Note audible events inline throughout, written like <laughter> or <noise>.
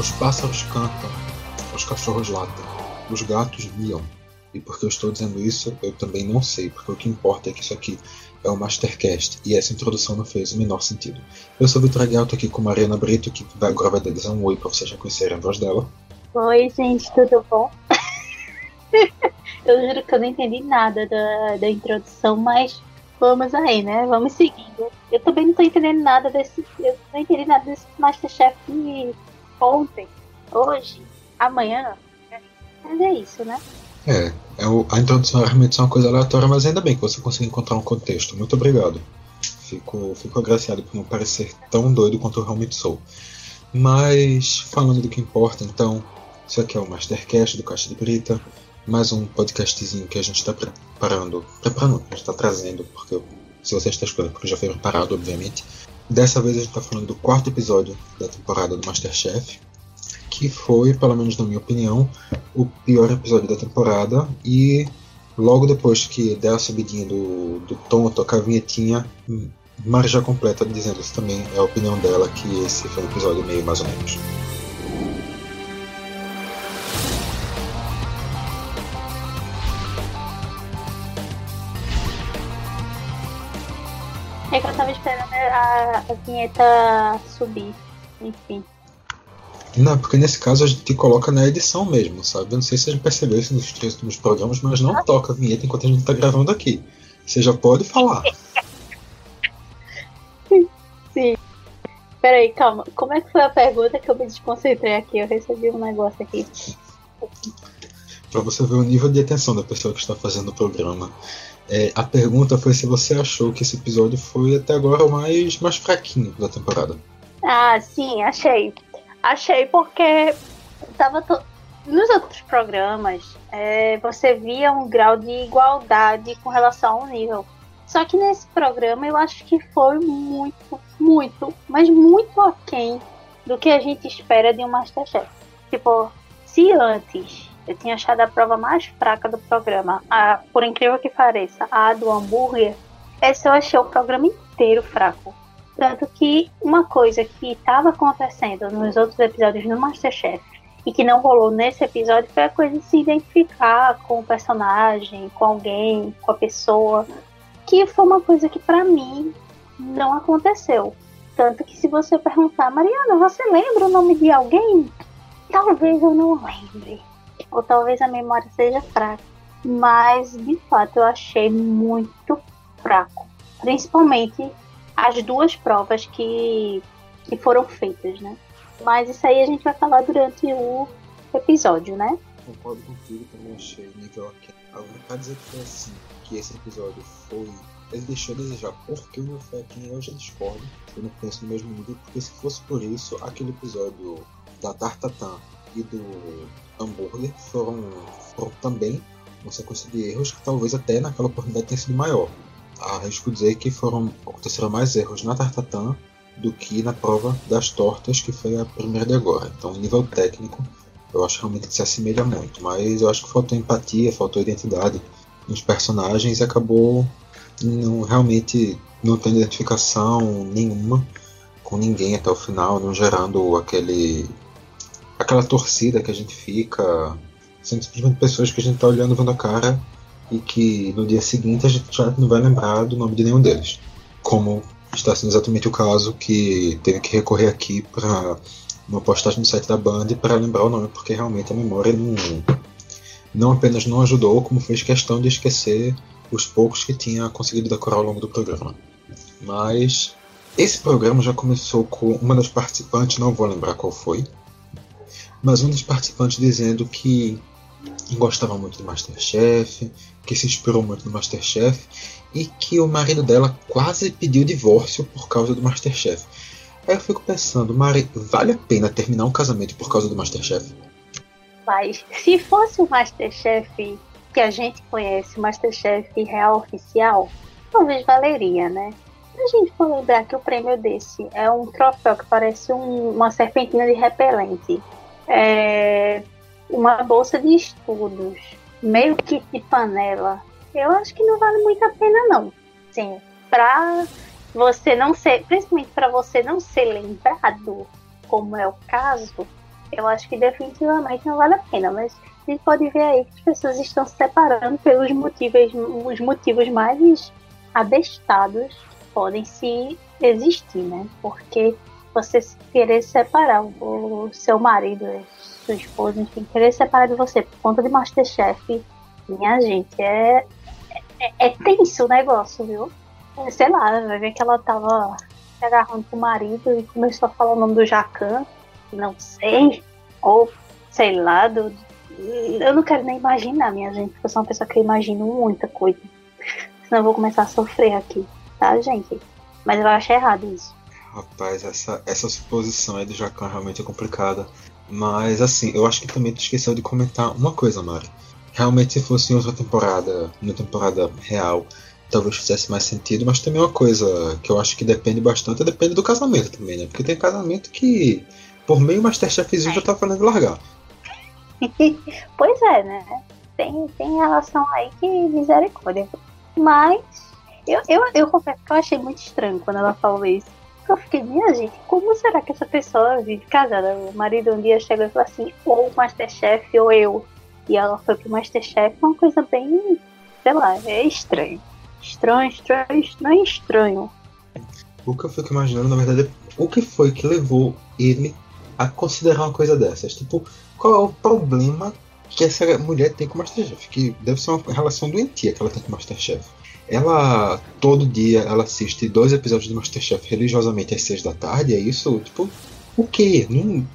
Os pássaros cantam, os cachorros latem, os gatos miam. E porque eu estou dizendo isso, eu também não sei, porque o que importa é que isso aqui é o Mastercast e essa introdução não fez o menor sentido. Eu sou Vitor Aguiar, aqui com Mariana Brito, que agora vai dizer um oi para vocês já conhecerem a voz dela. Oi, gente, tudo bom? <laughs> eu juro que eu não entendi nada da, da introdução, mas vamos aí, né? Vamos seguindo. Eu também não tô entendendo nada desse. Eu não entendi nada desse Masterchef ontem, hoje, amanhã. Mas é isso, né? É, é o, a introdução é realmente uma coisa aleatória, mas ainda bem que você conseguiu encontrar um contexto. Muito obrigado. Fico, fico agraciado por não parecer tão doido quanto eu realmente sou. Mas, falando do que importa, então, isso aqui é o Mastercast do Caixa de Brita. Mais um podcastzinho que a gente está preparando. Preparando, a gente está trazendo, porque se você está escutando, porque já foi preparado, obviamente. Dessa vez a gente está falando do quarto episódio da temporada do Masterchef que foi, pelo menos na minha opinião, o pior episódio da temporada. E logo depois que der a subidinha do, do tom, tocar a vinhetinha, Mari já completa dizendo isso também é a opinião dela, que esse foi um episódio meio mais ou menos. A, a vinheta subir, enfim. Não, porque nesse caso a gente coloca na edição mesmo, sabe? Eu não sei se gente percebeu isso nos três últimos programas, mas não toca a vinheta enquanto a gente tá gravando aqui. Você já pode falar. <laughs> Sim. Peraí, calma. Como é que foi a pergunta que eu me desconcentrei aqui? Eu recebi um negócio aqui. Pra você ver o nível de atenção da pessoa que está fazendo o programa. É, a pergunta foi se você achou que esse episódio foi até agora o mais, mais fraquinho da temporada. Ah, sim, achei. Achei porque tava to... nos outros programas é, você via um grau de igualdade com relação ao nível. Só que nesse programa eu acho que foi muito, muito, mas muito aquém do que a gente espera de um Masterchef. Tipo, se antes eu tinha achado a prova mais fraca do programa, a, por incrível que pareça, a do hambúrguer, essa eu achei o programa inteiro fraco. Tanto que uma coisa que estava acontecendo nos outros episódios do Masterchef e que não rolou nesse episódio foi a coisa de se identificar com o personagem, com alguém, com a pessoa, que foi uma coisa que para mim não aconteceu. Tanto que se você perguntar, Mariana, você lembra o nome de alguém? Talvez eu não lembre. Ou talvez a memória seja fraca. Mas, de fato, eu achei muito fraco. Principalmente as duas provas que, que foram feitas, né? Mas isso aí a gente vai falar durante o episódio, né? Concordo contigo, também achei nível aqui. Agora, pra dizer que foi assim, que esse episódio foi. Ele deixou a desejar. Por que o meu foi aqui? Eu já discordo. Eu não penso no mesmo nível, porque se fosse por isso, aquele episódio da Tartatã e do hambúrguer foram, foram também uma sequência de erros que talvez até naquela oportunidade tenha sido maior arrisco dizer que foram aconteceram mais erros na Tartatã do que na prova das tortas, que foi a primeira de agora. Então, nível técnico, eu acho realmente que se assemelha muito, mas eu acho que faltou empatia, faltou identidade nos personagens e acabou não, realmente não tendo identificação nenhuma com ninguém até o final, não gerando aquele aquela torcida que a gente fica, sendo simplesmente pessoas que a gente está olhando vendo a cara e que no dia seguinte a gente já não vai lembrar do nome de nenhum deles. Como está sendo exatamente o caso que teve que recorrer aqui para uma postagem no site da Band para lembrar o nome, porque realmente a memória não, não apenas não ajudou, como fez questão de esquecer os poucos que tinha conseguido decorar ao longo do programa. Mas esse programa já começou com uma das participantes, não vou lembrar qual foi, mas um dos participantes dizendo que gostava muito do Masterchef, que se inspirou muito no Masterchef e que o marido dela quase pediu divórcio por causa do Masterchef. Aí eu fico pensando, Mari, vale a pena terminar um casamento por causa do Masterchef? Mas se fosse o Masterchef que a gente conhece, o Masterchef real oficial, talvez valeria, né? A gente for lembrar que o prêmio desse é um troféu que parece um, uma serpentina de repelente, é uma bolsa de estudos, meio kit de panela, eu acho que não vale muito a pena não. Sim, pra você não ser, principalmente para você não ser lembrado, como é o caso, eu acho que definitivamente não vale a pena, mas a gente pode ver aí que as pessoas estão se separando pelos motivos, os motivos mais abestados podem se existir, né? Porque você querer separar o seu marido, sua esposa, enfim, querer separar de você por conta de Masterchef, minha gente, é, é, é tenso o negócio, viu? É, sei lá, vai ver que ela tava se agarrando com o marido e começou a falar o nome do Jacan, não sei, ou sei lá, do, eu não quero nem imaginar, minha gente, porque eu sou uma pessoa que imagina muita coisa. Senão eu vou começar a sofrer aqui, tá, gente? Mas eu acho errado isso. Rapaz, essa, essa suposição aí do Jacan realmente é complicada. Mas assim, eu acho que também tu esqueceu de comentar uma coisa, Mari. Realmente se fosse em outra temporada, na temporada real, talvez fizesse mais sentido, mas também uma coisa que eu acho que depende bastante, depende do casamento também, né? Porque tem casamento que, por meio Masterchefzinho, já tá falando largar. <laughs> pois é, né? Tem, tem relação aí que misericórdia. Mas eu, eu, eu confesso que eu achei muito estranho quando ela falou isso. Eu fiquei, minha gente, como será que essa pessoa vive casada? O marido um dia chegou e falou assim, ou o Masterchef ou eu. E ela foi pro Masterchef, uma coisa bem, sei lá, é estranho. Estranho, estranho, estranho, estranho. O que eu fico imaginando, na verdade, é o que foi que levou ele a considerar uma coisa dessas? Tipo, qual é o problema que essa mulher tem com o Masterchef? Que deve ser uma relação doentia que ela tem com o Masterchef. Ela, todo dia, ela assiste dois episódios do Masterchef religiosamente às seis da tarde, é isso? Tipo, o quê? Não...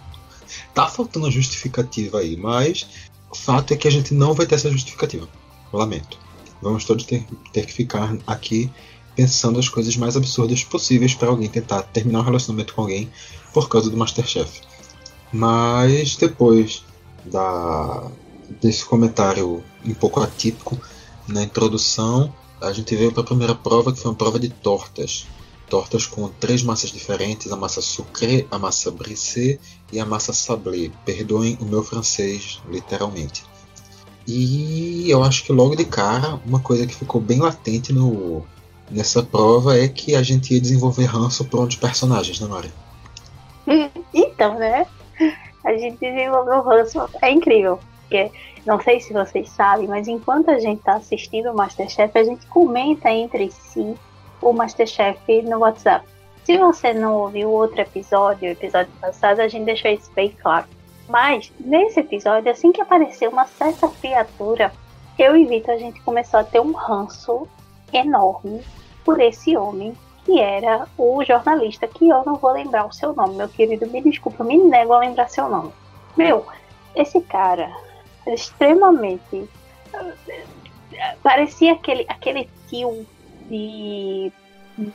Tá faltando a justificativa aí, mas o fato é que a gente não vai ter essa justificativa. Lamento. Vamos todos ter, ter que ficar aqui pensando as coisas mais absurdas possíveis para alguém tentar terminar um relacionamento com alguém por causa do Masterchef. Mas depois da, desse comentário um pouco atípico na introdução, a gente veio para a primeira prova, que foi uma prova de tortas. Tortas com três massas diferentes: a massa sucré, a massa brisée e a massa sablé. Perdoem o meu francês, literalmente. E eu acho que logo de cara, uma coisa que ficou bem latente no, nessa prova é que a gente ia desenvolver ranço por um dos personagens, né, Maria? <laughs> Então, né? A gente desenvolveu ranço. É incrível. Porque não sei se vocês sabem, mas enquanto a gente está assistindo o Masterchef, a gente comenta entre si o Masterchef no WhatsApp. Se você não ouviu outro episódio, o episódio passado, a gente deixou isso bem claro. Mas, nesse episódio, assim que apareceu uma certa criatura, eu e Vitor, a gente começou a ter um ranço enorme por esse homem, que era o jornalista, que eu não vou lembrar o seu nome, meu querido, me desculpa, me nego a lembrar seu nome. Meu, esse cara, extremamente. Parecia aquele, aquele tio de,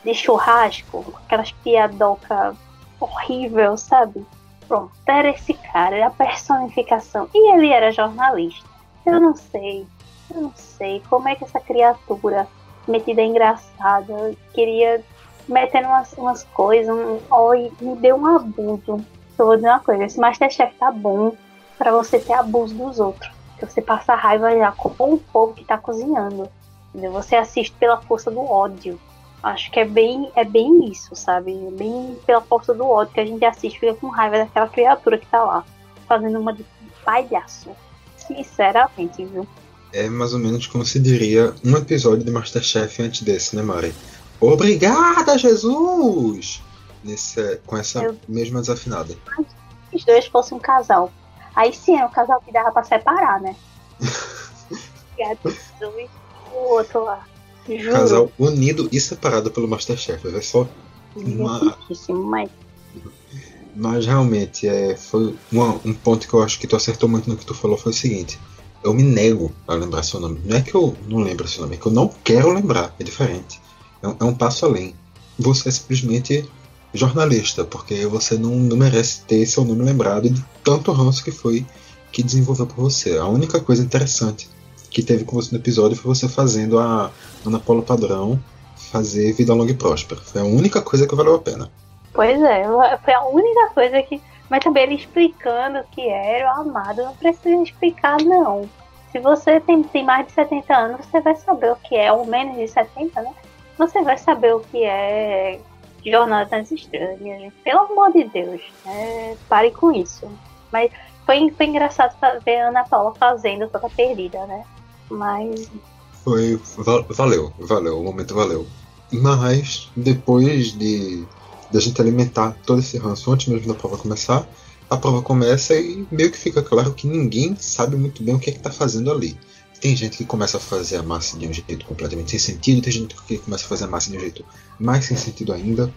de churrasco, aquelas piadoca horrível, sabe? Pronto, era esse cara, era a personificação. E ele era jornalista. Eu não sei, eu não sei como é que essa criatura metida engraçada queria metendo umas, umas coisas, um, oh, me deu um abuso. Eu vou dizer uma coisa, esse Masterchef tá bom, para você ter abuso dos outros. Que você passa raiva já com o povo que tá cozinhando. Entendeu? Você assiste pela força do ódio. Acho que é bem, é bem isso, sabe? É bem pela força do ódio que a gente assiste fica com raiva daquela criatura que tá lá, fazendo uma de palhaço. Sinceramente, viu? É mais ou menos como se diria um episódio de Masterchef antes desse, né, Mari? Obrigada, Jesus! Nesse, com essa Eu... mesma desafinada. Se os dois fossem um casal, Aí sim é um casal que dava pra separar, né? <laughs> o outro lá. Juro. Casal unido e separado pelo Masterchef. É só uma... mas... mas realmente é, foi uma, um ponto que eu acho que tu acertou muito no que tu falou foi o seguinte. Eu me nego a lembrar seu nome. Não é que eu não lembro seu nome, é que eu não quero lembrar. É diferente. É um, é um passo além. Você simplesmente jornalista, porque você não, não merece ter seu nome lembrado de tanto ranço que foi que desenvolveu por você. A única coisa interessante que teve com você no episódio foi você fazendo a Ana Paula Padrão fazer Vida Longa e Próspera. Foi a única coisa que valeu a pena. Pois é, foi a única coisa que. Mas também ele explicando o que era o amado, não precisa explicar, não. Se você tem, tem mais de 70 anos, você vai saber o que é, ou menos de 70, né? Você vai saber o que é Jornada gente. Pelo amor de Deus, né? pare com isso. Mas foi, foi engraçado ver a Ana Paula fazendo toda perdida, né? Mas. Foi. Valeu, valeu, o momento valeu. Mas depois de da gente alimentar todo esse ranço antes mesmo da prova começar, a prova começa e meio que fica claro que ninguém sabe muito bem o que é que tá fazendo ali. Tem gente que começa a fazer a massa de um jeito completamente sem sentido, tem gente que começa a fazer a massa de um jeito mais sem sentido ainda.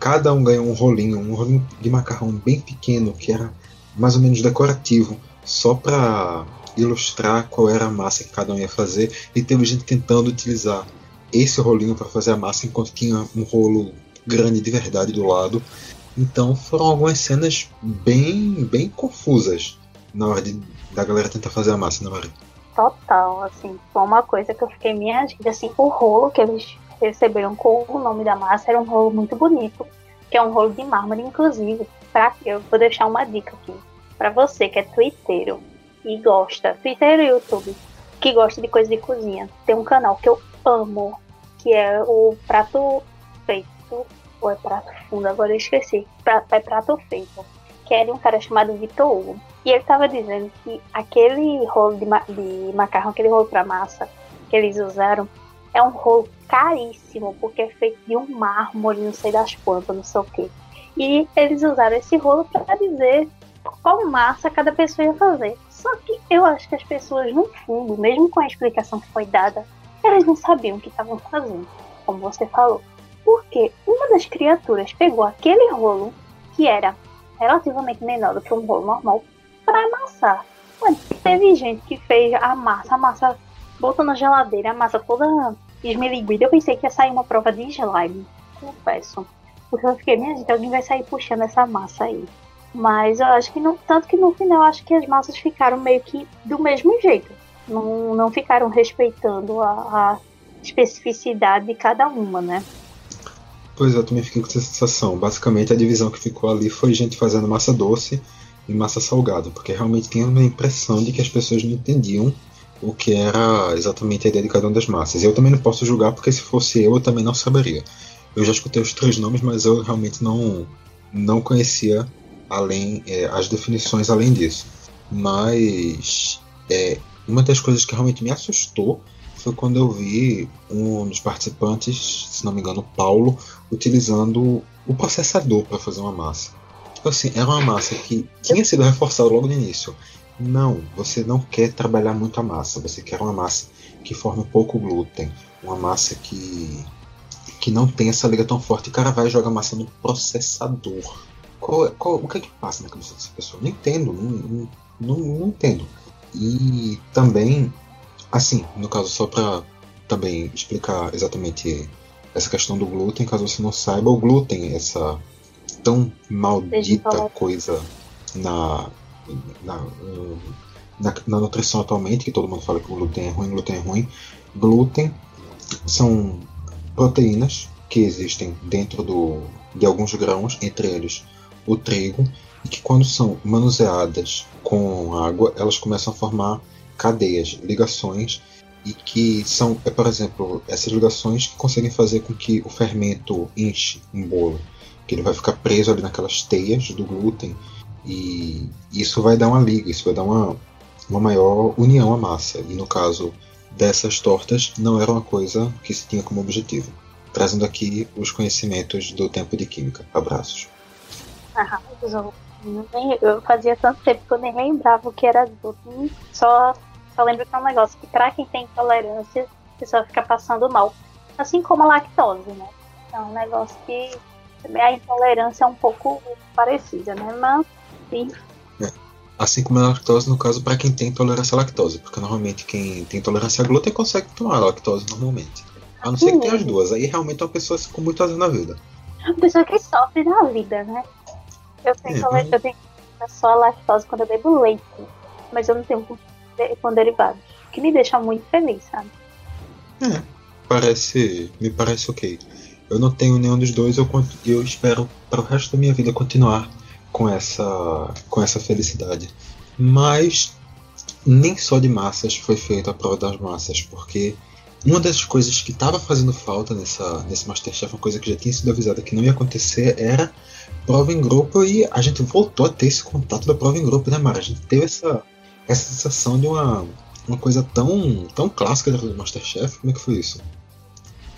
Cada um ganhou um rolinho, um rolinho de macarrão bem pequeno, que era mais ou menos decorativo, só para ilustrar qual era a massa que cada um ia fazer. E teve gente tentando utilizar esse rolinho para fazer a massa, enquanto tinha um rolo grande de verdade do lado. Então foram algumas cenas bem, bem confusas na hora de, da galera tentar fazer a massa, né, Maria? Total, assim, foi uma coisa que eu fiquei minha gente, assim, o rolo que eles receberam com o nome da massa era um rolo muito bonito, que é um rolo de mármore, inclusive. Pra, eu vou deixar uma dica aqui para você que é twitteiro e gosta, twitteiro e YouTube, que gosta de coisa de cozinha. Tem um canal que eu amo, que é o Prato Feito ou é prato fundo, agora eu esqueci. é prato feito. Que um cara chamado Vitor Hugo. E ele tava dizendo que aquele rolo de, ma de macarrão, aquele rolo para massa que eles usaram, é um rolo caríssimo, porque é feito de um mármore, não sei das quantas, não sei o que. E eles usaram esse rolo para dizer qual massa cada pessoa ia fazer. Só que eu acho que as pessoas, no fundo, mesmo com a explicação que foi dada, elas não sabiam o que estavam fazendo, como você falou porque uma das criaturas pegou aquele rolo, que era relativamente menor do que um rolo normal, para amassar. Mano, teve gente que fez a massa, a massa botou na geladeira, a massa toda esmeliguida. Eu pensei que ia sair uma prova de slime, confesso. Porque eu fiquei, minha gente, alguém vai sair puxando essa massa aí. Mas eu acho que não. Tanto que no final acho que as massas ficaram meio que do mesmo jeito. Não, não ficaram respeitando a, a especificidade de cada uma, né? Pois é, eu também fiquei com essa sensação. Basicamente, a divisão que ficou ali foi gente fazendo massa doce e massa salgada, porque realmente tinha uma impressão de que as pessoas não entendiam o que era exatamente a ideia de cada uma das massas. Eu também não posso julgar, porque se fosse eu, eu também não saberia. Eu já escutei os três nomes, mas eu realmente não, não conhecia além é, as definições além disso. Mas é, uma das coisas que realmente me assustou foi quando eu vi um dos participantes, se não me engano, Paulo, utilizando o processador para fazer uma massa. Tipo assim, era uma massa que tinha sido reforçada logo no início. Não, você não quer trabalhar muito a massa, você quer uma massa que forme pouco glúten, uma massa que que não tem essa liga tão forte. O cara vai jogar massa no processador. Qual, qual, o que é que passa na cabeça dessa pessoa? Não entendo, não, não, não entendo. E também Assim, no caso, só para também explicar exatamente essa questão do glúten, caso você não saiba, o glúten, essa tão maldita coisa na, na, na, na, nutrição atualmente, que todo mundo fala que o glúten é ruim, glúten é ruim. Glúten são proteínas que existem dentro do, de alguns grãos, entre eles o trigo, e que quando são manuseadas com água, elas começam a formar cadeias, ligações e que são, é, por exemplo, essas ligações que conseguem fazer com que o fermento enche um bolo, que ele vai ficar preso ali naquelas teias do glúten e isso vai dar uma liga, isso vai dar uma, uma maior união à massa. E no caso dessas tortas, não era uma coisa que se tinha como objetivo. Trazendo aqui os conhecimentos do tempo de química. Abraços. Ah, eu fazia tanto tempo que eu nem lembrava o que era glúten. Só só lembro que é um negócio que para quem tem intolerância, a pessoa fica passando mal. Assim como a lactose, né? É um negócio que a intolerância é um pouco parecida, né? Mas, enfim. É. Assim como a lactose, no caso, para quem tem intolerância à lactose, porque normalmente quem tem intolerância à glúten consegue tomar lactose normalmente. A não ser que tenha as duas. Aí realmente é uma pessoa com muito azar na vida. Uma pessoa que sofre na vida, né? Eu tenho, é, mas... eu tenho só a lactose quando eu bebo leite, mas eu não tenho com derivados. Que me deixa muito feliz, sabe? É, parece. Me parece ok. Eu não tenho nenhum dos dois, eu, eu espero para o resto da minha vida continuar com essa, com essa felicidade. Mas nem só de massas foi feita a prova das massas, porque uma das coisas que estava fazendo falta nessa, nesse Masterchef, uma coisa que já tinha sido avisada que não ia acontecer, era prova em grupo e a gente voltou a ter esse contato da prova em grupo, né, Mara? A gente teve essa, essa sensação de uma, uma coisa tão, tão clássica do Masterchef. Como é que foi isso?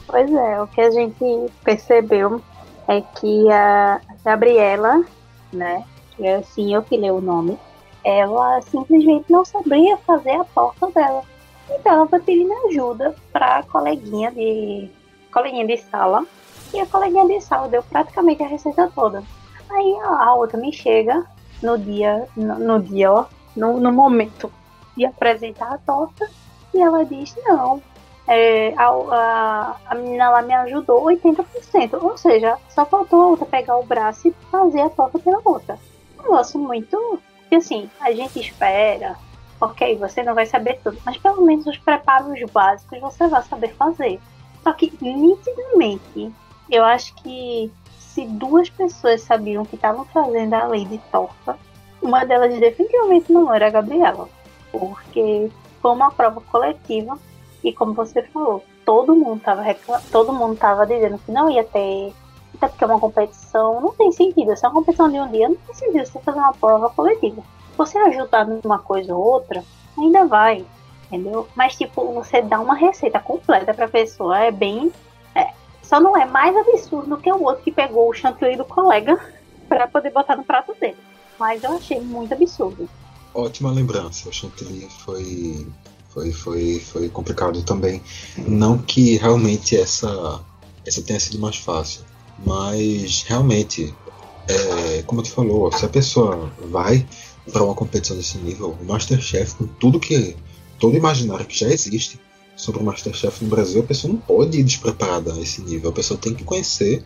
Pois é, o que a gente percebeu é que a Gabriela, né, que é assim eu que leu o nome, ela simplesmente não sabia fazer a porta dela. Então ela foi pedindo ajuda para coleguinha de coleguinha de sala e a coleguinha de sala deu praticamente a receita toda. Aí a outra me chega no dia, no, no dia, ó, no, no momento de apresentar a torta e ela diz não, é, a, a, a, menina lá me ajudou 80%. Ou seja, só faltou a outra pegar o braço e fazer a torta pela outra. Um negócio muito. que assim, a gente espera ok, você não vai saber tudo, mas pelo menos os preparos básicos você vai saber fazer. Só que, nitidamente, eu acho que se duas pessoas sabiam que estavam fazendo a lei de torta, uma delas definitivamente não era a Gabriela. Porque foi uma prova coletiva e, como você falou, todo mundo estava todo mundo tava dizendo que não ia ter. Até porque é uma competição, não tem sentido. Se é uma competição de um dia, não tem sentido você fazer uma prova coletiva você ajudar numa coisa ou outra, ainda vai, entendeu? Mas, tipo, você dá uma receita completa pra pessoa é bem. É, só não é mais absurdo que o outro que pegou o chantilly do colega <laughs> para poder botar no prato dele. Mas eu achei muito absurdo. Ótima lembrança, o chantilly foi. Foi, foi, foi complicado também. Não que realmente essa, essa tenha sido mais fácil, mas realmente, é, como tu falou, se a pessoa vai para uma competição desse nível, o Masterchef, com tudo que. todo imaginário que já existe sobre o Masterchef no Brasil, a pessoa não pode ir despreparada a esse nível. A pessoa tem que conhecer.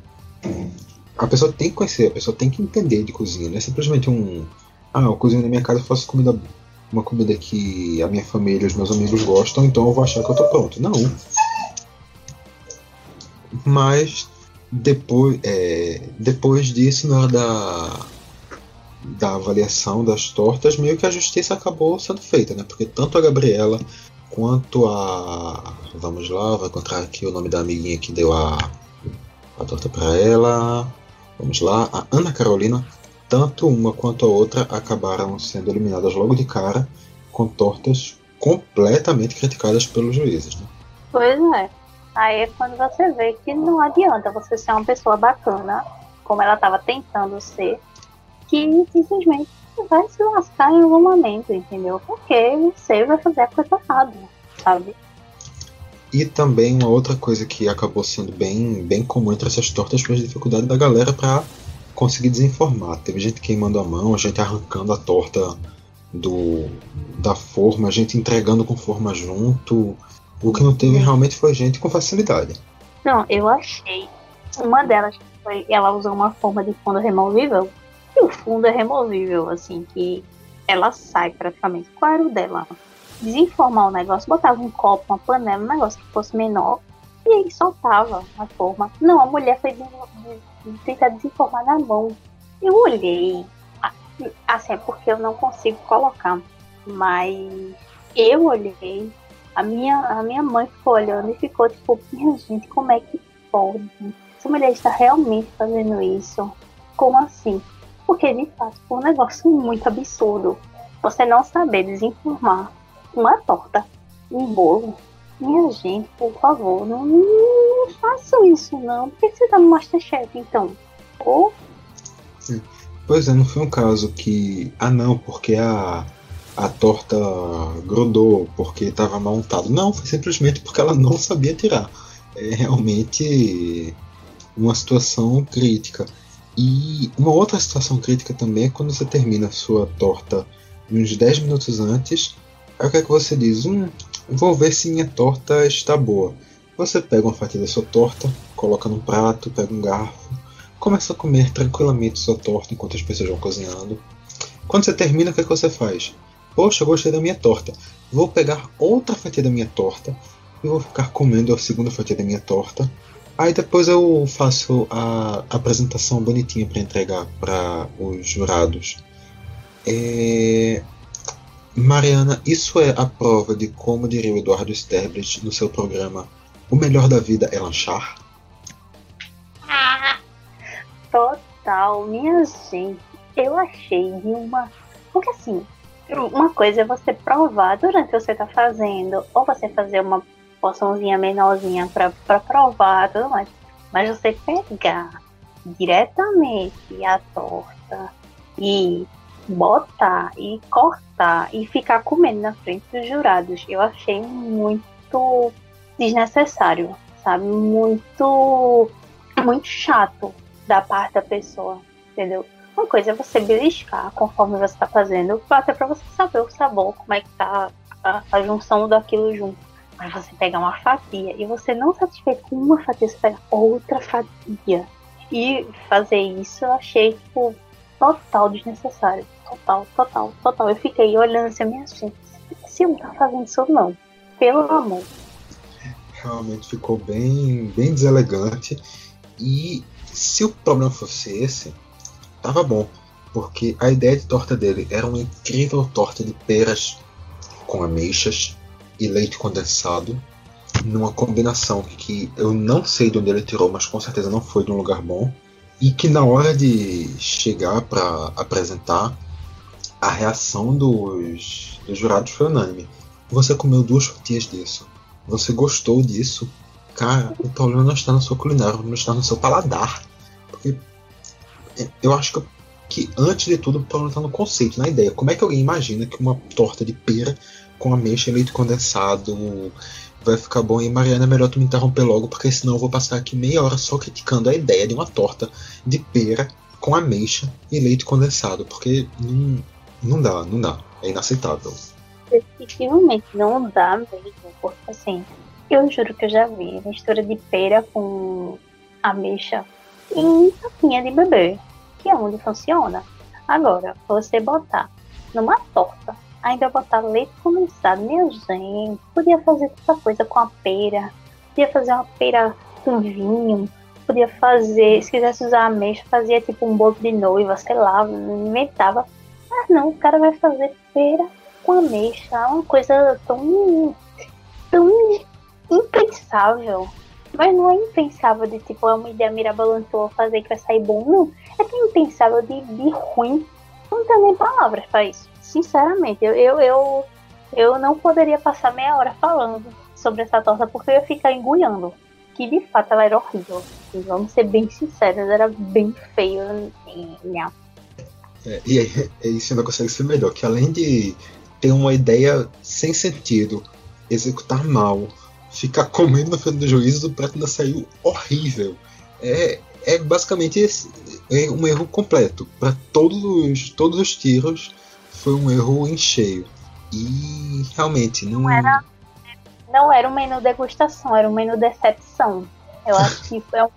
A pessoa tem que conhecer, a pessoa tem que entender de cozinha. Não é simplesmente um. Ah, eu cozinho na minha casa e faço comida. Uma comida que a minha família os meus amigos gostam, então eu vou achar que eu tô pronto. Não. Mas depois, é, depois disso, na hora da, da avaliação das tortas, meio que a justiça acabou sendo feita, né? Porque tanto a Gabriela quanto a. Vamos lá, vou encontrar aqui o nome da amiguinha que deu a, a torta para ela. Vamos lá, a Ana Carolina, tanto uma quanto a outra acabaram sendo eliminadas logo de cara com tortas completamente criticadas pelos juízes. Né? Pois é. Aí é quando você vê que não adianta você ser uma pessoa bacana, como ela estava tentando ser, que simplesmente vai se lascar em algum momento, entendeu? Porque você vai fazer a coisa errada, sabe? E também uma outra coisa que acabou sendo bem, bem comum entre essas tortas foi a dificuldade da galera para conseguir desinformar. Teve gente queimando a mão, gente arrancando a torta do da forma, gente entregando com forma junto. O que não teve realmente foi gente com facilidade. Não, eu achei. Uma delas foi. Ela usou uma forma de fundo removível e o fundo é removível, assim, que ela sai praticamente. Qual era o dela? Desenformar o negócio, botava um copo, uma panela, um negócio que fosse menor, e aí soltava a forma. Não, a mulher foi de, de, de tentar desenformar na mão. Eu olhei, assim, é porque eu não consigo colocar, mas eu olhei, a minha, a minha mãe ficou olhando e ficou tipo, minha gente, como é que pode? Essa mulher está realmente fazendo isso? Como assim? Porque, de fato, foi um negócio muito absurdo. Você não saber desinformar uma torta, um bolo. Minha gente, por favor, não, não façam isso, não. Por que você tá no Masterchef, então? Ou... Pois é, não foi um caso que. Ah, não, porque a, a torta grudou, porque estava mal montado. Não, foi simplesmente porque ela não sabia tirar. É realmente uma situação crítica. E uma outra situação crítica também é quando você termina a sua torta uns 10 minutos antes. Aí o que é que você diz? Hum, vou ver se minha torta está boa. Você pega uma fatia da sua torta, coloca num prato, pega um garfo, começa a comer tranquilamente sua torta enquanto as pessoas vão cozinhando. Quando você termina, o que, é que você faz? Poxa, gostei da minha torta. Vou pegar outra fatia da minha torta e vou ficar comendo a segunda fatia da minha torta Aí depois eu faço a apresentação bonitinha para entregar para os jurados. É... Mariana, isso é a prova de como diria o Eduardo Sterblich no seu programa O Melhor da Vida é Lanchar? Total, minha gente. Eu achei de uma. Porque assim, uma coisa é você provar durante o que você tá fazendo, ou você fazer uma porçãozinha menorzinha para provar tudo mais. Mas você pegar diretamente a torta e botar e cortar e ficar comendo na frente dos jurados, eu achei muito desnecessário, sabe? Muito muito chato da parte da pessoa, entendeu? Uma coisa é você beliscar conforme você está fazendo, até para você saber o sabor, como é que tá a, a, junção daquilo junto. Mas você pegar uma fatia e você não satisfeito com uma fatia, você pega outra fatia. E fazer isso eu achei, tipo, total desnecessário. Total, total, total. Eu fiquei olhando assim, minha gente, se não tá fazendo isso não. Pelo amor. Realmente ficou bem, bem deselegante. E se o problema fosse esse, tava bom. Porque a ideia de torta dele era uma incrível torta de peras com ameixas e leite condensado. Numa combinação que eu não sei de onde ele tirou, mas com certeza não foi de um lugar bom. E que na hora de chegar para apresentar, a reação dos, dos jurados foi unânime. Você comeu duas fatias disso. Você gostou disso. Cara, o problema não está na sua culinária, não está no seu paladar. Porque eu acho que, que antes de tudo o problema está no conceito, na ideia. Como é que alguém imagina que uma torta de pera com ameixa e leite condensado vai ficar bom? E Mariana, é melhor tu me interromper logo, porque senão eu vou passar aqui meia hora só criticando a ideia de uma torta de pera com ameixa e leite condensado, porque não, não dá, não dá. É inaceitável. Definitivamente não dá mesmo, porque assim, eu juro que eu já vi mistura de pera com ameixa em tapinha de bebê, que é onde funciona. Agora, você botar numa torta, ainda botar leite condensado, minha gente, podia fazer tanta coisa com a pera, podia fazer uma pera com vinho, podia fazer, se quisesse usar ameixa, fazia tipo um bolo de noiva, sei lá, inventava. Não, o cara vai fazer pera com ameixa, é uma coisa tão, tão impensável. Mas não é impensável de tipo, é uma ideia mirabolante fazer que vai sair bom, não. É tão impensável de, de ruim. Não tenho nem palavras para isso. Sinceramente, eu, eu, eu, eu não poderia passar meia hora falando sobre essa torta porque eu ia ficar engulhando. Que de fato ela era horrível. Vamos ser bem sinceros, era bem feio. É, e aí, <laughs> isso ainda consegue ser melhor, que além de ter uma ideia sem sentido, executar mal, ficar <laughs> comendo na frente do juiz, o prato ainda saiu horrível. É, é basicamente é um erro completo. Para todos os, todos os tiros, foi um erro em cheio. E realmente não. Não era, não era um menu degustação, era um menu decepção. Eu acho que é um,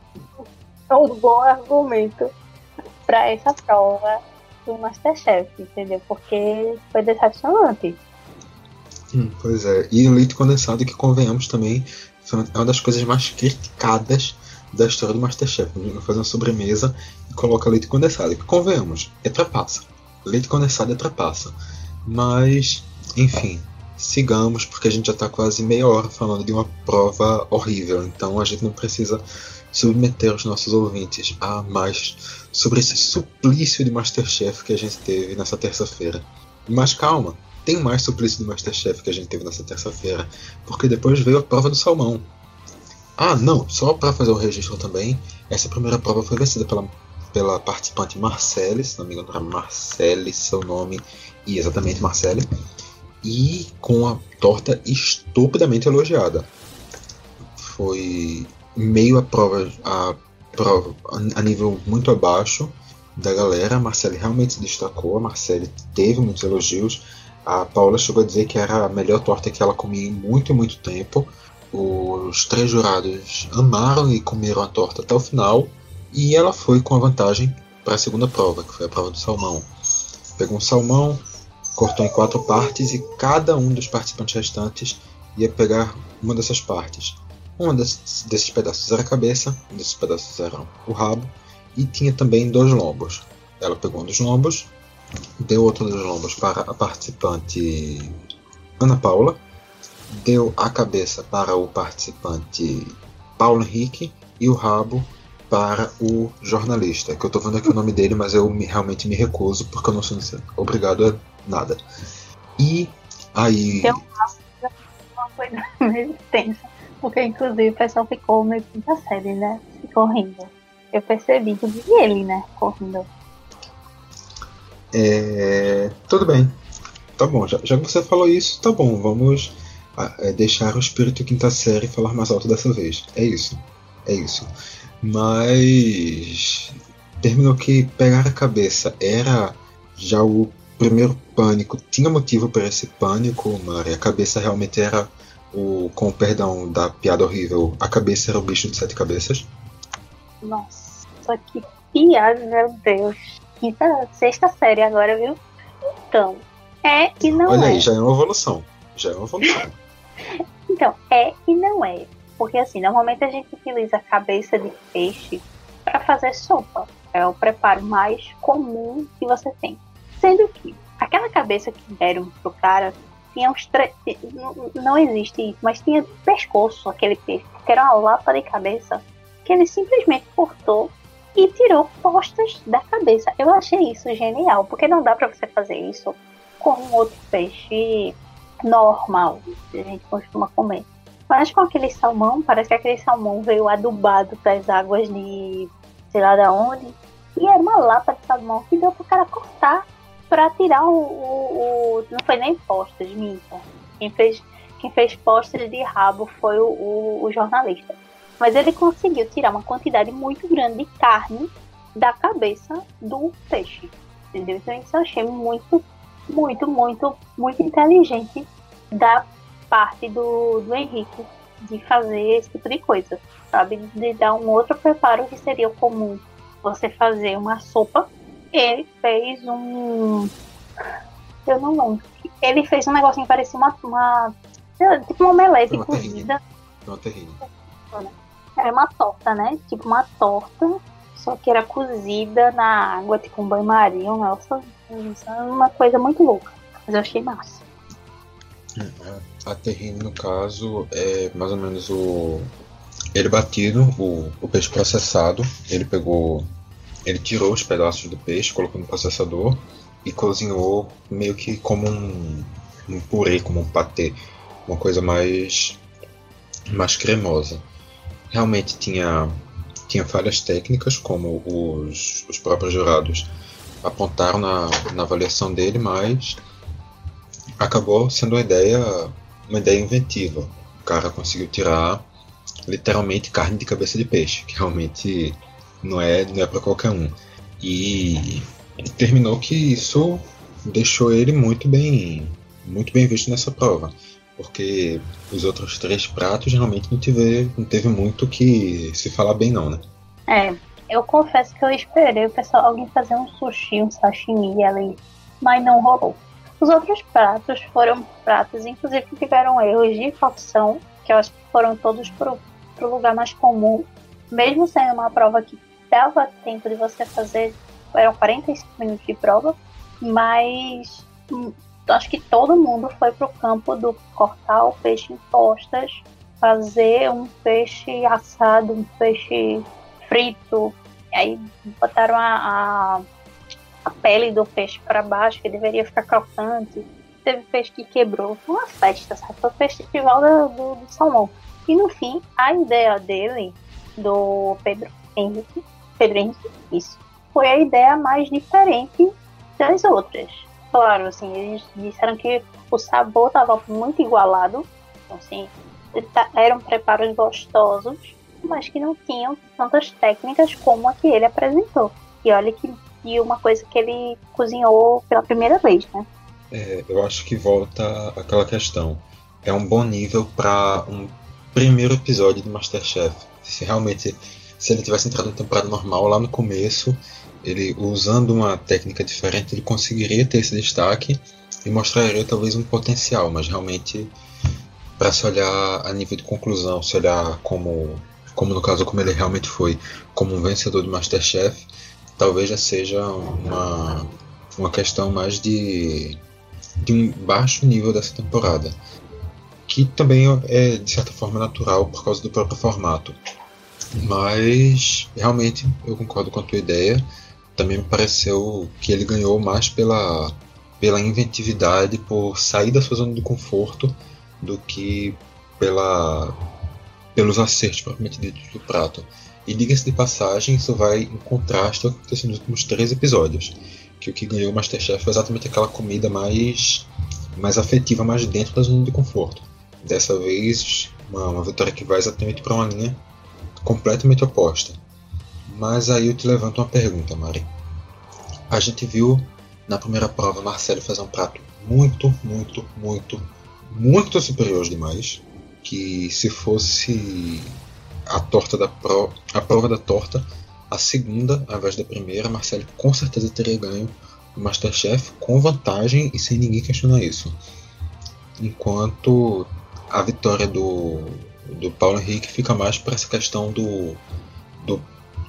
um bom argumento para essa prova do Masterchef, entendeu? Porque foi decepcionante. Hum, pois é, e o leite condensado, que convenhamos também, é uma das coisas mais criticadas da história do Masterchef. Ele faz uma sobremesa e coloca leite condensado. Que convenhamos, é trapaça. Leite condensado é trapaça. Mas, enfim, sigamos, porque a gente já está quase meia hora falando de uma prova horrível. Então a gente não precisa submeter os nossos ouvintes a mais sobre esse suplício de Masterchef que a gente teve nessa terça-feira. Mas calma, tem mais suplício do Masterchef que a gente teve nessa terça-feira, porque depois veio a prova do salmão. Ah, não, só para fazer o registro também, essa primeira prova foi vencida pela, pela participante Marcele, se não me engano era Marcele seu nome, e exatamente Marcele, e com a torta estupidamente elogiada. Foi meio a prova, a prova a nível muito abaixo da galera. A Marcele realmente se destacou, a Marcele teve muitos elogios a Paula chegou a dizer que era a melhor torta que ela comia em muito, muito tempo. Os três jurados amaram e comeram a torta até o final. E ela foi com a vantagem para a segunda prova, que foi a prova do salmão. Pegou um salmão, cortou em quatro partes e cada um dos participantes restantes ia pegar uma dessas partes. Um desses, desses pedaços era a cabeça, um desses pedaços era o rabo e tinha também dois lombos. Ela pegou um dos lombos deu outro dos lombos para a participante Ana Paula, deu a cabeça para o participante Paulo Henrique e o rabo para o jornalista, que eu tô vendo aqui o nome dele, mas eu me, realmente me recuso porque eu não sou obrigado a nada. E aí. Deu uma coisa <laughs> meio tensa, porque inclusive o pessoal ficou meio quinta série, né? Ficou rindo. Eu percebi que vi ele, né? Correndo. É, tudo bem. Tá bom, já, já que você falou isso, tá bom, vamos é, deixar o espírito quinta série falar mais alto dessa vez. É isso. É isso. Mas terminou que pegar a cabeça era já o primeiro pânico. Tinha motivo para esse pânico, Mari. A cabeça realmente era o, com o perdão da piada horrível, a cabeça era o bicho de sete cabeças. Nossa, que piada, meu Deus quinta, sexta série agora, viu? Então, é e não Olha é. aí, já é uma evolução. Já é uma evolução. <laughs> então, é e não é. Porque assim, normalmente a gente utiliza a cabeça de peixe para fazer sopa. É o preparo mais comum que você tem. Sendo que aquela cabeça que deram pro cara tinha uns. Não, existe isso, mas tinha pescoço aquele peixe, que era uma lapa de cabeça, que ele simplesmente cortou e tirou postas da cabeça. Eu achei isso genial, porque não dá para você fazer isso com um outro peixe normal, que a gente costuma comer. Mas com aquele salmão, parece que aquele salmão veio adubado das águas de sei lá da onde. E era uma lata de salmão que deu pro cara cortar para tirar o, o, o, Não foi nem postas, minta. Quem fez, quem fez postas de rabo foi o, o, o jornalista. Mas ele conseguiu tirar uma quantidade muito grande de carne da cabeça do peixe. Entendeu? Então isso eu achei muito, muito, muito, muito inteligente da parte do, do Henrique de fazer esse tipo de coisa, sabe? De dar um outro preparo que seria comum você fazer uma sopa. Ele fez um. Eu não lembro. Ele fez um negocinho que parecia uma. uma tipo uma omelete uma cozida. Uma terrine. Era uma torta, né? Tipo uma torta, só que era cozida na água, tipo um banho-maria, um negócio, uma coisa muito louca. Mas eu achei massa. A terrine, no caso, é mais ou menos o. Ele batido, o, o peixe processado, ele pegou. Ele tirou os pedaços do peixe, colocou no processador e cozinhou meio que como um, um purê, como um patê. Uma coisa mais, mais cremosa realmente tinha, tinha falhas técnicas, como os, os próprios jurados apontaram na, na avaliação dele, mas acabou sendo uma ideia, uma ideia inventiva. O cara conseguiu tirar literalmente carne de cabeça de peixe, que realmente não é, não é para qualquer um. E terminou que isso deixou ele muito bem, muito bem visto nessa prova porque os outros três pratos realmente não teve, não teve muito que se falar bem não, né? É, eu confesso que eu esperei o pessoal alguém fazer um sushi, um sashimi ali, mas não rolou. Os outros pratos foram pratos, inclusive, que tiveram erros de facção, que eu acho que foram todos pro, pro lugar mais comum, mesmo sendo uma prova que dava tempo de você fazer, eram 45 minutos de prova, mas hum, acho que todo mundo foi pro campo do cortar o peixe em postas, fazer um peixe assado, um peixe frito. Aí botaram a, a, a pele do peixe para baixo, que deveria ficar crocante. Teve peixe que quebrou. Foi uma festa, sabe? Foi o festival do, do, do salmão. E no fim, a ideia dele, do Pedro Henrique, Pedro Henrique, isso, foi a ideia mais diferente das outras claro, assim, eles disseram que o sabor estava muito igualado, então, assim, tá, eram preparos gostosos, mas que não tinham tantas técnicas como a que ele apresentou. E olha que e uma coisa que ele cozinhou pela primeira vez, né? É, eu acho que volta aquela questão. É um bom nível para um primeiro episódio de Masterchef. Se realmente, se ele tivesse entrado em temporada normal lá no começo, ele usando uma técnica diferente, ele conseguiria ter esse destaque e mostraria talvez um potencial, mas realmente para se olhar a nível de conclusão, se olhar como, como no caso como ele realmente foi, como um vencedor do MasterChef, talvez já seja uma, uma questão mais de, de um baixo nível dessa temporada. Que também é, de certa forma, natural por causa do próprio formato. Mas, realmente, eu concordo com a tua ideia. Também me pareceu que ele ganhou mais pela, pela inventividade, por sair da sua zona de conforto, do que pela, pelos acertos propriamente ditos do prato. E diga-se de passagem, isso vai em contraste ao que aconteceu nos últimos três episódios. Que o que ganhou o Masterchef foi exatamente aquela comida mais, mais afetiva, mais dentro da zona de conforto. Dessa vez, uma, uma vitória que vai exatamente para uma linha completamente oposta. Mas aí eu te levanto uma pergunta, Mari. A gente viu na primeira prova Marcelo fazer um prato muito, muito, muito, muito superior demais. Que se fosse a torta da pro, a prova da torta, a segunda, ao invés da primeira, Marcelo com certeza teria ganho o Masterchef com vantagem e sem ninguém questionar isso. Enquanto a vitória do, do Paulo Henrique fica mais para essa questão do, do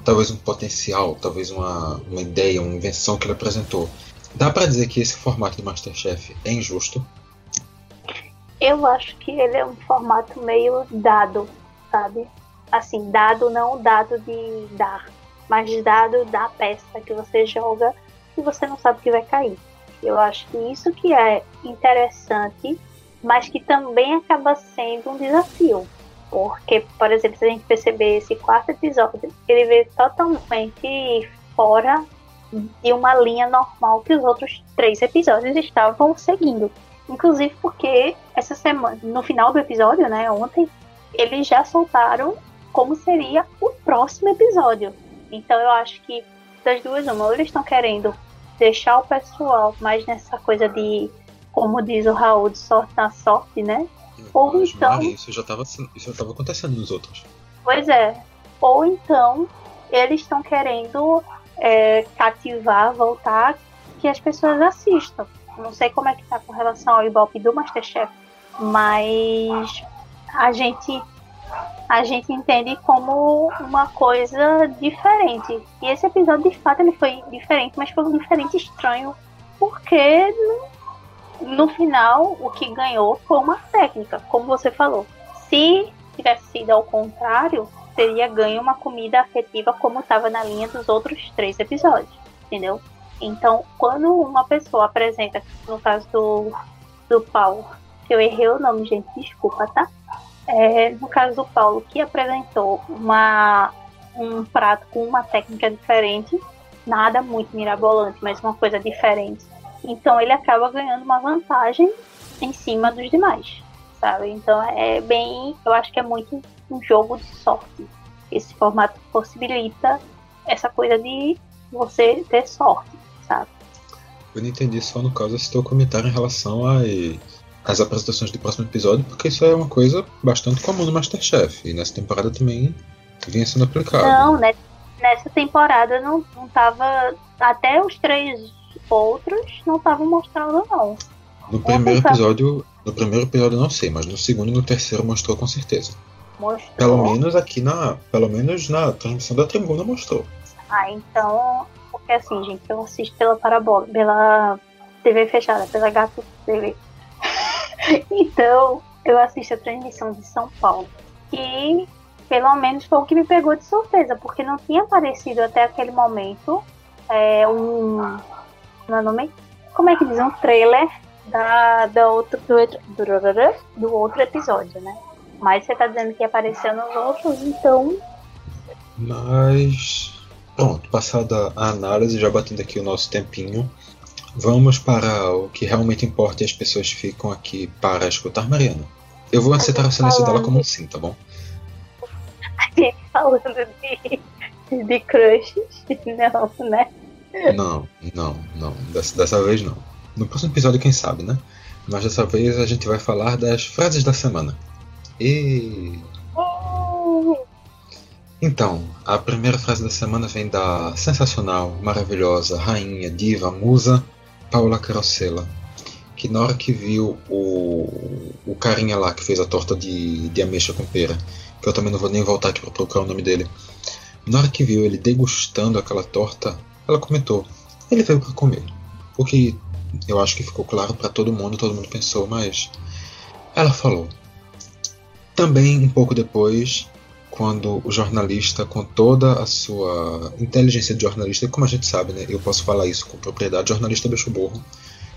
talvez um potencial, talvez uma, uma ideia, uma invenção que ele apresentou. Dá para dizer que esse formato do Masterchef é injusto? Eu acho que ele é um formato meio dado, sabe? assim, dado não dado de dar, mas dado da peça que você joga e você não sabe o que vai cair. Eu acho que isso que é interessante, mas que também acaba sendo um desafio. Porque, por exemplo, se a gente perceber esse quarto episódio, ele veio totalmente fora de uma linha normal que os outros três episódios estavam seguindo. Inclusive porque essa semana, no final do episódio, né, ontem, eles já soltaram como seria o próximo episódio. Então eu acho que das duas, uma, ou eles estão querendo deixar o pessoal mais nessa coisa de, como diz o Raul, de sorte na sorte, né? Ou Mas, então. isso já estava isso já estava acontecendo nos outros. Pois é. Ou então eles estão querendo é, cativar, voltar, que as pessoas assistam. Não sei como é que tá com relação ao Ibope do Masterchef, mas a gente a gente entende como uma coisa diferente. E esse episódio, de fato, ele foi diferente, mas foi um diferente estranho, porque no, no final o que ganhou foi uma técnica, como você falou. Se tivesse sido ao contrário, teria ganho uma comida afetiva como estava na linha dos outros três episódios, entendeu? Então, quando uma pessoa apresenta, no caso do, do Paulo, que eu errei o nome, gente, desculpa, tá? É, no caso do Paulo, que apresentou uma, um prato com uma técnica diferente, nada muito mirabolante, mas uma coisa diferente. Então ele acaba ganhando uma vantagem em cima dos demais, sabe? Então é bem, eu acho que é muito um jogo de sorte. Esse formato possibilita essa coisa de você ter sorte, sabe? Eu não entendi só no caso esse teu comentário em relação as apresentações do próximo episódio, porque isso é uma coisa bastante comum no Masterchef. E nessa temporada também vinha sendo aplicado. Não, né? nessa temporada não, não tava. Até os três outros não estavam mostrando, não. No primeiro episódio. No primeiro episódio não sei, mas no segundo e no terceiro mostrou com certeza. Mostrou. Pelo menos aqui na. Pelo menos na transmissão da tribuna mostrou. Ah, então. Porque assim, gente, eu assisto pela Parabola, pela TV fechada, pela Gato TV. <laughs> então, eu assisto a transmissão de São Paulo. E pelo menos foi o que me pegou de surpresa, porque não tinha aparecido até aquele momento é, um. Não é nome? Como é que diz? Um trailer da, da outro, do, do, outro episódio, né? Mas você tá dizendo que apareceu nos outros, então. Mas. Pronto, passada a análise, já batendo aqui o nosso tempinho, Vamos para o que realmente importa e as pessoas ficam aqui para escutar Mariana. Eu vou aceitar o silêncio dela como um sim, tá bom? A <laughs> gente falando de, de crushes, <laughs> não, né? Não, não, não. Dessa, dessa vez não. No próximo episódio, quem sabe, né? Mas dessa vez a gente vai falar das frases da semana. E. Então, a primeira frase da semana vem da sensacional, maravilhosa, rainha, diva, musa Paula Carosella, que na hora que viu o, o carinha lá que fez a torta de, de ameixa com pera, que eu também não vou nem voltar aqui para procurar o nome dele, na hora que viu ele degustando aquela torta, ela comentou: ele veio para comer. O que eu acho que ficou claro para todo mundo, todo mundo pensou, mas ela falou. Também um pouco depois, quando o jornalista, com toda a sua inteligência de jornalista, como a gente sabe, né, eu posso falar isso com propriedade, jornalista bicho burro,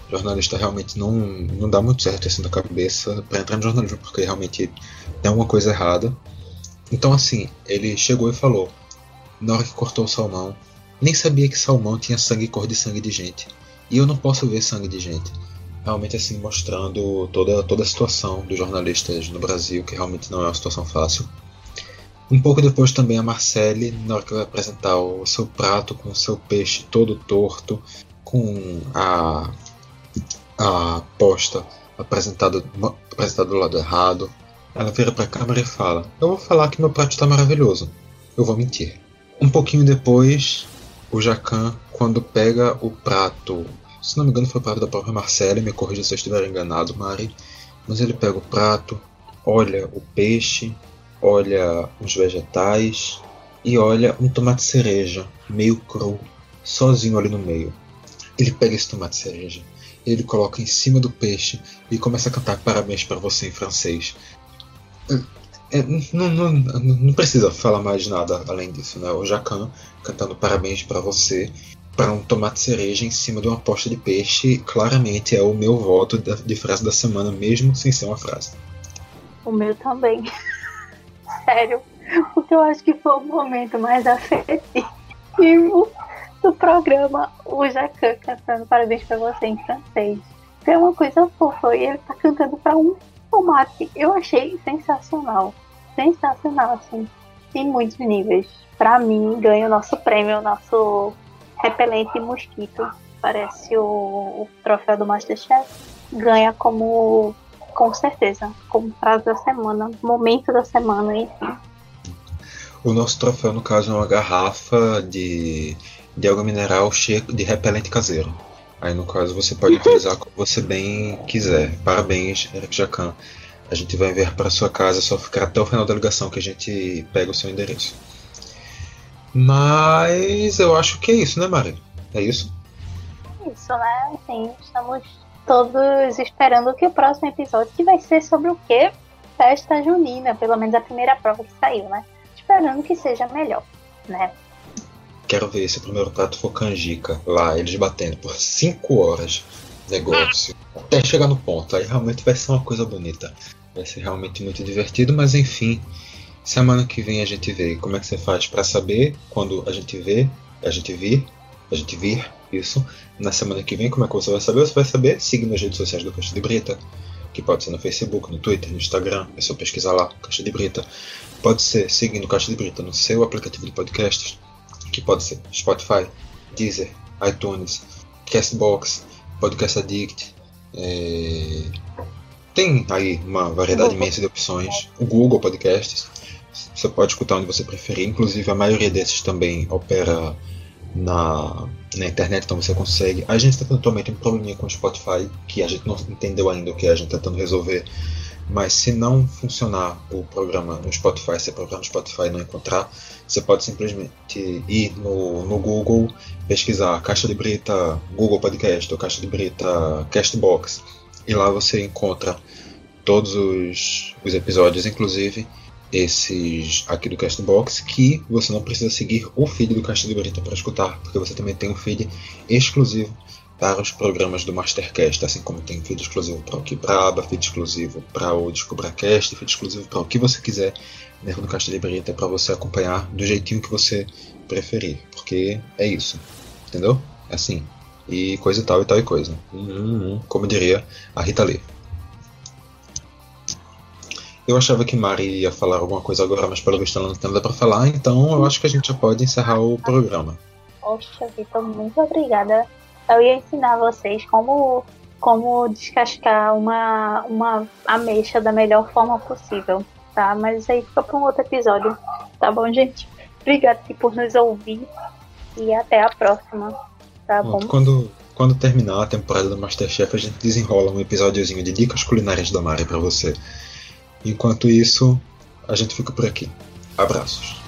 jornalista realmente não, não dá muito certo assim na cabeça para entrar no jornalismo, porque realmente tem alguma coisa errada. Então, assim, ele chegou e falou: na hora que cortou o salmão, nem sabia que salmão tinha sangue cor de sangue de gente. E eu não posso ver sangue de gente. Realmente, assim, mostrando toda, toda a situação dos jornalistas no Brasil, que realmente não é uma situação fácil. Um pouco depois também a Marcelle, na hora que vai apresentar o seu prato com o seu peixe todo torto, com a a aposta apresentada, apresentada do lado errado. Ela vira para a câmera e fala: Eu vou falar que meu prato está maravilhoso. Eu vou mentir. Um pouquinho depois, o Jacan, quando pega o prato, se não me engano foi o prato da própria Marcela, me corrija se eu estiver enganado, Mari, mas ele pega o prato, olha o peixe, olha os vegetais e olha um tomate cereja, meio cru, sozinho ali no meio. Ele pega esse tomate cereja ele coloca em cima do peixe e começa a cantar parabéns para você em francês. É, não, não, não, precisa falar mais nada além disso, né? O Jacan cantando parabéns para você para um tomate cereja em cima de uma posta de peixe, claramente é o meu voto de frase da semana, mesmo sem ser uma frase. O meu também. <laughs> Sério. Porque eu acho que foi o momento mais afetivo do programa o Jacan cantando Parabéns pra você em francês. É uma coisa fofa e ele tá cantando pra um tomate. Eu achei sensacional. Sensacional, assim. Em muitos níveis. Pra mim, ganha o nosso prêmio, o nosso repelente mosquito. Parece o, o troféu do Masterchef. Ganha como. Com certeza. Como frase da semana, momento da semana, enfim. O nosso troféu, no caso, é uma garrafa de de água mineral cheia de repelente caseiro. Aí no caso você pode utilizar como você bem quiser. Parabéns, Eric Jacan. A gente vai enviar para sua casa, só ficar até o final da ligação que a gente pega o seu endereço. Mas eu acho que é isso, né, Mari? É isso? Isso, né? Sim, estamos todos esperando que o próximo episódio, que vai ser sobre o quê? Festa junina, pelo menos a primeira prova que saiu, né? Esperando que seja melhor, né? Quero ver se o primeiro prato for canjica. Lá, eles batendo por 5 horas negócio. Até chegar no ponto. Aí realmente vai ser uma coisa bonita. Vai ser realmente muito divertido, mas enfim. Semana que vem a gente vê como é que você faz para saber quando a gente vê, a gente vir, a gente vir, isso. Na semana que vem, como é que você vai saber? Você vai saber seguindo as redes sociais do Caixa de Brita, que pode ser no Facebook, no Twitter, no Instagram, é só pesquisar lá, Caixa de Brita. Pode ser seguindo Caixa de Brita no seu aplicativo de podcasts que pode ser Spotify, Deezer, iTunes, Castbox, Podcast Addict. É... Tem aí uma variedade imensa de opções. O Google Podcasts. Você pode escutar onde você preferir. Inclusive, a maioria desses também opera na, na internet, então você consegue. A gente está atualmente um probleminha com o Spotify que a gente não entendeu ainda o que a gente está tentando resolver mas se não funcionar o programa no Spotify, se o programa no Spotify não encontrar, você pode simplesmente ir no, no Google, pesquisar Caixa de Brita Google Podcast ou Caixa de Brita Castbox, e lá você encontra todos os, os episódios, inclusive esses aqui do Castbox, que você não precisa seguir o feed do Caixa de Brita para escutar, porque você também tem um feed exclusivo para os programas do Mastercast, assim como tem feed exclusivo para o Quebraba, feed exclusivo para o DescubraCast, feed exclusivo para o que você quiser dentro do Caixa de Brita para você acompanhar do jeitinho que você preferir, porque é isso, entendeu? É assim, e coisa e tal e tal e coisa. Hum, hum, como diria a Rita Lee. Eu achava que Mari ia falar alguma coisa agora, mas pelo visto ela não tem nada para falar, então eu acho que a gente já pode encerrar o programa. Poxa, Vitor, muito obrigada eu ia ensinar vocês como, como descascar uma, uma ameixa da melhor forma possível, tá? Mas isso aí fica para um outro episódio, tá bom, gente? Obrigada por nos ouvir e até a próxima, tá bom? Quando, quando terminar a temporada do Masterchef, a gente desenrola um episódiozinho de dicas culinárias da Mari para você. Enquanto isso, a gente fica por aqui. Abraços.